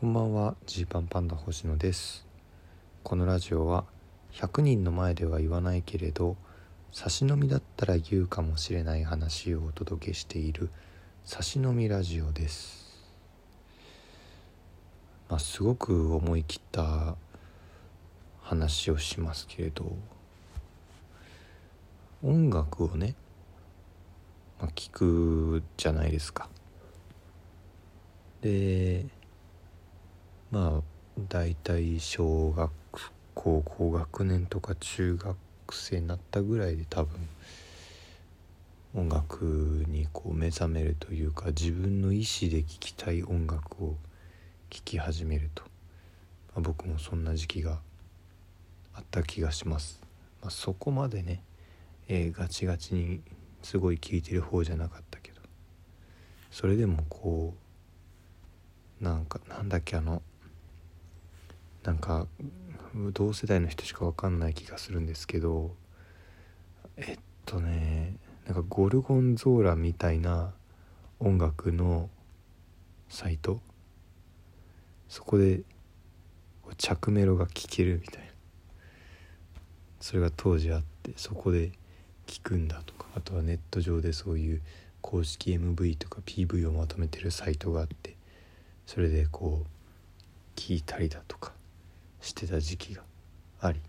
こんばんは。ジーパンパンダ星野です。このラジオは100人の前では言わないけれど差し飲みだったら言うかもしれない話をお届けしている差し飲みラジオです。まあすごく思い切った話をしますけれど音楽をね、まあ、聞くじゃないですか。でまあ大体小学校高学年とか中学生になったぐらいで多分音楽にこう目覚めるというか自分の意思で聴きたい音楽を聴き始めると、まあ、僕もそんな時期があった気がします、まあ、そこまでね、えー、ガチガチにすごい聴いてる方じゃなかったけど。それでもこうなんかなんだっけあのなんか同世代の人しか分かんない気がするんですけどえっとねなんかゴルゴンゾーラみたいな音楽のサイト？そこで着メロが聴けるみたいな。それが当時あってそこで聴くんだとか。あとはネット上でそういう公式 MV とか PV をまとめてるサイトがあってそれでこう聴いたりだとか。してた時期があり。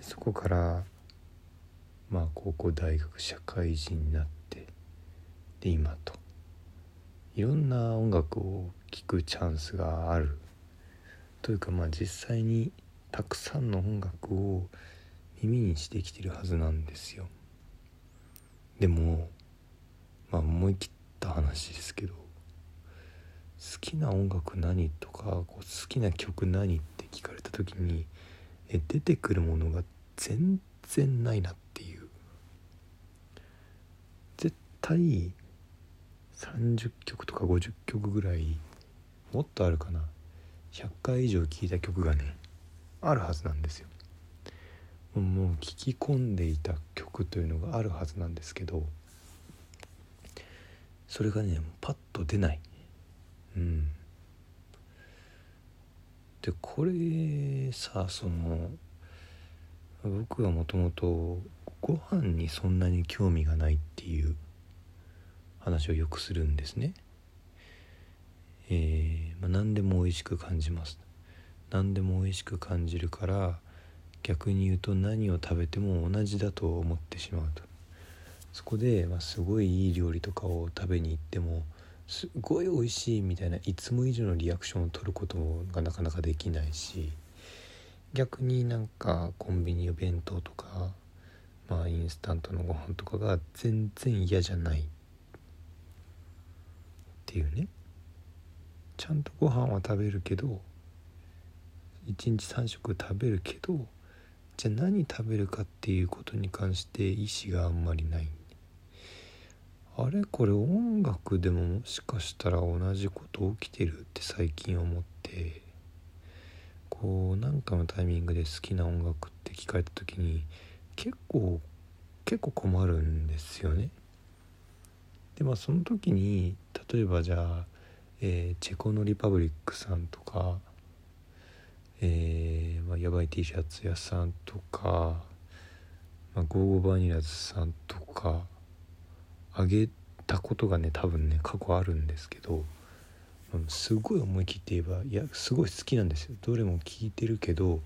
そこからまあ高校大学社会人になってで今と。いろんな音楽を聴くチャンスがある。というかまあ実際にたくさんの音楽を耳にしてきてるはずなんですよ。でもまあ思い切った話ですけど好きな音楽何とかこう好きな曲何っ聞かれた時にえ出てくるものが全然ないなっていう。絶対30曲とか50曲ぐらいもっとあるかな。100回以上聴いた曲がねあるはずなんですよ。もう聴き込んでいた曲というのがあるはずなんですけどそれがねパッと出ない。うん。でこれさその僕はもともとご飯にそんなに興味がないっていう話をよくするんですね。えーまあ、何でも美味しく感じます。何でも美味しく感じるから逆に言うと何を食べても同じだと思ってしまうとそこで、まあ、すごいいい料理とかを食べに行ってもすごい美味しいみたいないつも以上のリアクションを取ることがなかなかできないし逆になんかコンビニお弁当とかまあインスタントのご飯とかが全然嫌じゃないっていうね。ちゃんとご飯は食べるけど1日3食食べるけどじゃあ何食べるかっていうことに関して意思があんまりない。あれ？これ音楽でももしかしたら同じこと起きてるって最近思ってこう何かのタイミングで好きな音楽って聞かれた時に結構結構困るんですよね。でまあその時に例えばじゃあ、えー、チェコのリパブリックさんとか、えーまあ、やばい T シャツ屋さんとか、まあ、ゴーゴーバニラズさんとかあげたことがね多分ね過去あるんですけどすごい思い切って言えばいやすごい好きなんですよ。どれも聞いてるけど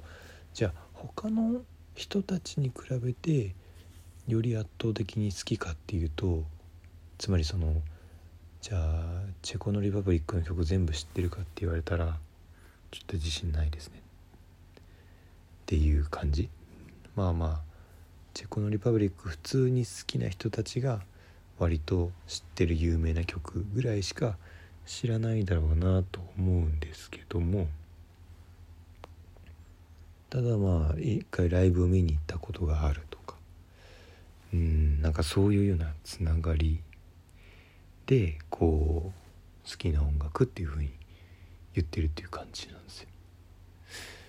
じゃあ他の人たちに比べてより圧倒的に好きかっていうとつまりそのじゃあチェコのリパブリックの曲全部知ってるかって言われたらちょっと自信ないですね。っていう感じ。まあまあチェコのリパブリック普通に好きな人たちが割と知ってる有名な曲ぐらいしか知らないだろうなと思うんですけどもただまあ一回ライブを見に行ったことがあるとかうんなんかそういうようなつながりでこう好きな音楽っていうふうに言ってるっていう感じなんですよ。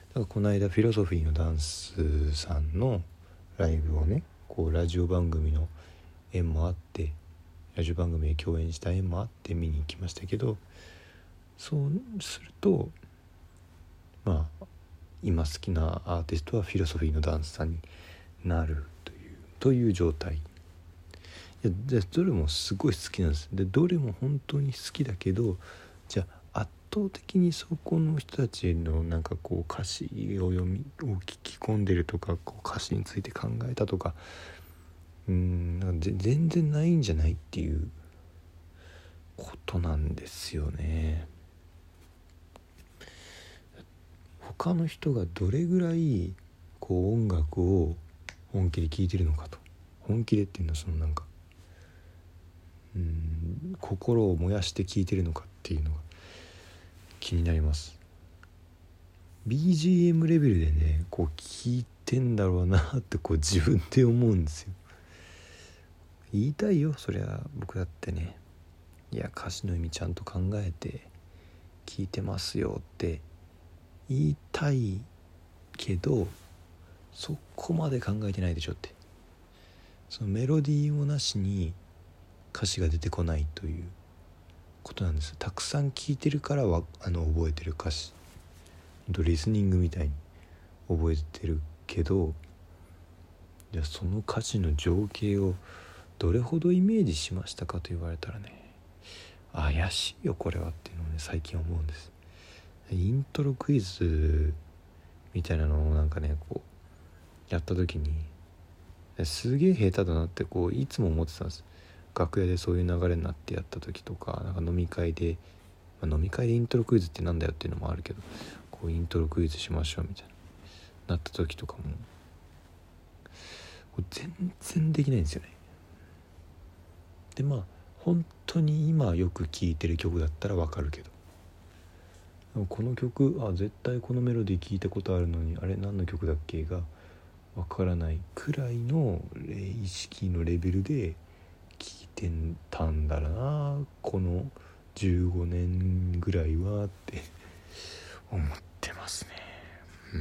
だからこの間フィロソフィーのダンスさんのライブをねこうラジオ番組の縁もあってラジオ番組で共演した縁もあって見に行きましたけどそうするとまあ今好きなアーティストはフィロソフィーのダンサーになるというという状態。いやでどれもすごい好きなんです。でどれも本当に好きだけどじゃあ圧倒的にそこの人たちのなんかこう歌詞を読みを聞き込んでるとかこう歌詞について考えたとかうんなんか全然ないんじゃないっていうことなんですよね。他の人がどれぐらいこう音楽を本気で聴いてるのかと。本気でっていうのはそのなんかうん心を燃やして聴いてるのかっていうのが気になります。BGM レベルでねこう聴いてんだろうなってこう自分で思うんですよ。言いたいよそりゃ僕だってね。いや歌詞の意味ちゃんと考えて聞いてますよって言いたいけどそこまで考えてないでしょって。そのメロディーもなしに歌詞が出てこないということなんです。たくさん聴いてるからはあの覚えてる歌詞。とリスニングみたいに覚えてるけどいやその歌詞の情景をどれほどイメージしましたかと言われたらね怪しいよこれはっていうのをね最近思うんです。イントロクイズみたいなのをなんかねこうやった時にすげえ下手だなってこういつも思ってたんです。楽屋でそういう流れになってやった時とかなんか飲み会で、まあ、飲み会でイントロクイズってなんだよっていうのもあるけどこうイントロクイズしましょうみたいななった時とかも全然できないんですよね。でまあ本当に今よく聴いてる曲だったらわかるけど。この曲あ絶対このメロディー聞いたことあるのにあれ何の曲だっけがわからないくらいの意識のレベルで聞いてたんだろうなこの15年ぐらいはって思ってますね。う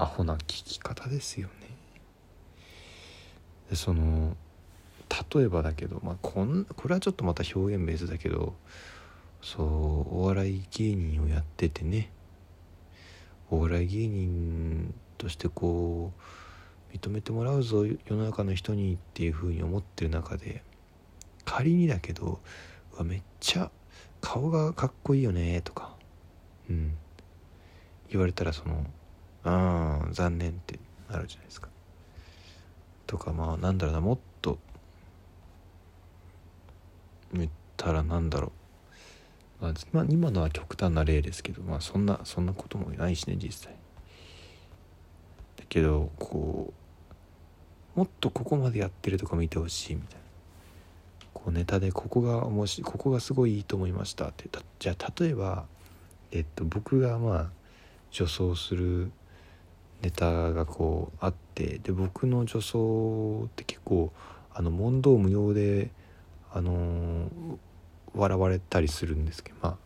ん。アホな聞き方ですよね。でその例えばだけど、まあ、こんこれはちょっとまた表現ベースだけどそうお笑い芸人をやっててねお笑い芸人としてこう認めてもらうぞ世の中の人にっていうふうに思ってる中で仮にだけどうわめっちゃ顔がかっこいいよねとかうん。言われたらそのああ残念ってなるじゃないですか。とかまあなんだろうなもっと言ったらなんだろう。まあ、今のは極端な例ですけどまあそんなそんなこともないしね実際。だけどこうもっとここまでやってるとか見てほしいみたいな。こうネタでここが面白いここがすごいいいと思いましたって。じゃあ例えばえっと僕がまあ女装するネタがこうあってで僕の女装って結構あの問答無用であのー笑われたりするんですけどまあ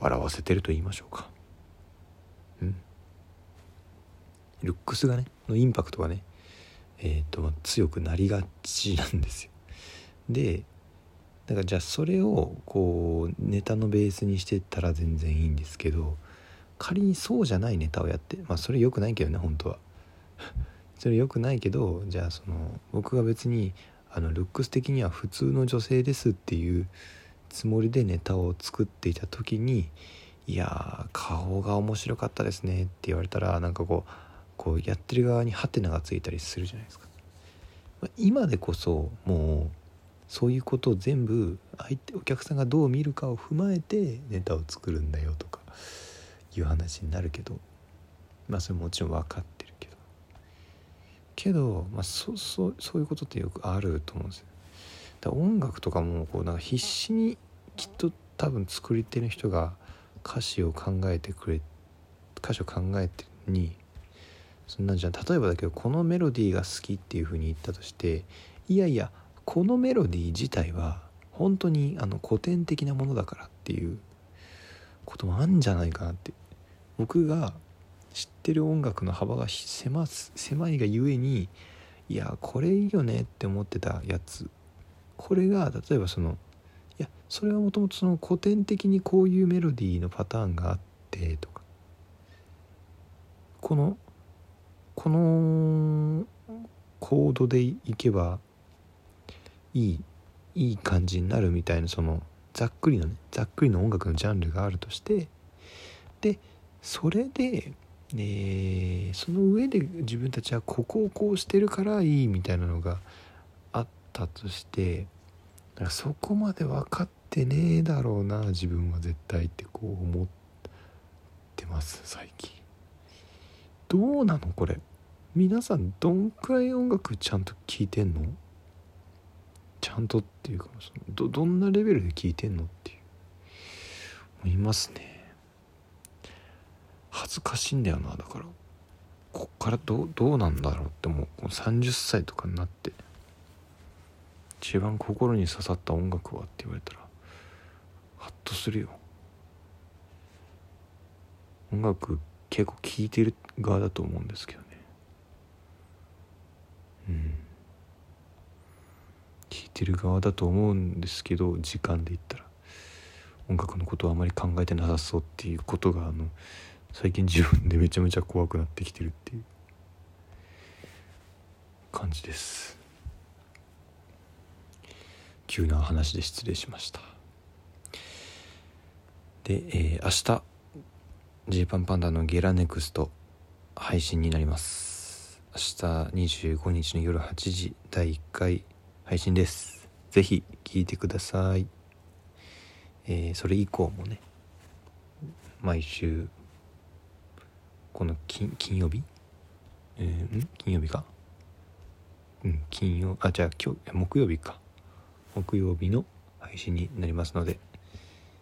笑わせてると言いましょうか。うん。ルックスがねのインパクトがねえっ、ー、と強くなりがちなんですよ。でだからじゃあそれをこうネタのベースにしてたら全然いいんですけど仮にそうじゃないネタをやってまあそれ良くないけどね本当は。それ良くないけどじゃあその僕が別にあのルックス的には普通の女性ですっていうつもりでネタを作っていた時に「いや顔が面白かったですね」って言われたらなんかこうこうやってる側にハテナがついたりするじゃないですか。今でこそもうそういうことを全部相手お客さんがどう見るかを踏まえてネタを作るんだよとかいう話になるけどまあそれもちろん分かっけど、まあ、そそそういうことってよくあると思うんですよ。だ音楽とかもこうなんか必死にきっと多分作り手の人が歌詞を考えてくれ歌詞を考えてにそんなんじゃ例えばだけどこのメロディーが好きっていうふうに言ったとしていやいやこのメロディー自体は本当にあの古典的なものだからっていうこともあるんじゃないかなって僕が知ってる音楽の幅が狭狭いがゆえにいやこれいいよねって思ってたやつ。これが例えばそのいやそれはもともとその古典的にこういうメロディーのパターンがあってとか。このこのコードでいけばいいいい感じになるみたいなそのざっくりのねざっくりの音楽のジャンルがあるとして。でそれで、えー、その上で自分たちはここをこうしてるからいいみたいなのがあったとしてそこまで分かってねえだろうな自分は絶対ってこう思ってます最近。どうなのこれ？皆さんどんくらい音楽ちゃんと聴いてんの？ちゃんとっていうかそのどどんなレベルで聴いてんのっていう。思いますね。恥ずかしいんだよなだから。こっからどどうなんだろうってもう30歳とかになって。一番心に刺さった音楽はって言われたらハッとするよ。音楽結構聴いてる側だと思うんですけどね。うん。聴いてる側だと思うんですけど時間で言ったら。音楽のことはあまり考えてなさそうっていうことがあの最近自分でめちゃめちゃ怖くなってきてるっていう感じです。急な話で失礼しました。で、えー、明日ジーパンパンダのゲラネクスト配信になります。明日25日の夜8時第1回配信です。ぜひ聞いてください。えー、それ以降もね毎週この金金曜日？えー、ん？金曜日か？うん金曜あじゃあ今日木曜日か。木曜日の配信になりますので。